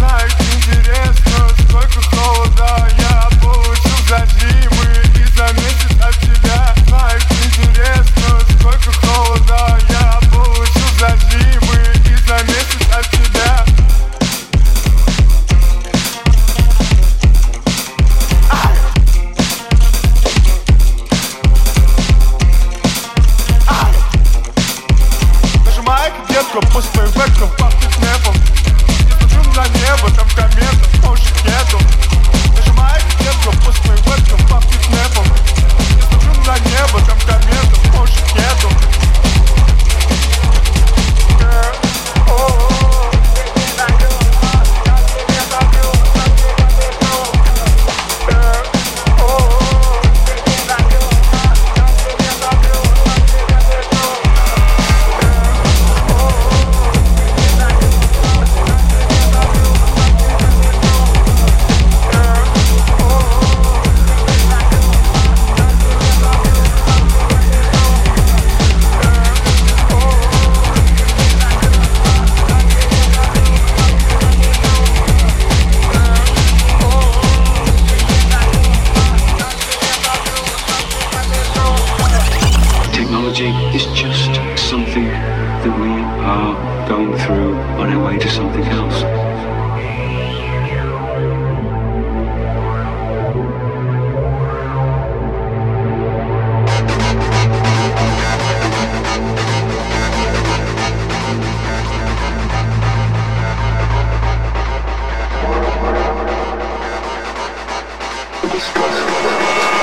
Mark. Let's go.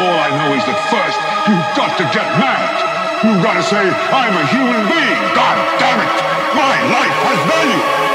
All I know is that first, you've got to get mad. You've got to say, I'm a human being. God damn it! My life has value!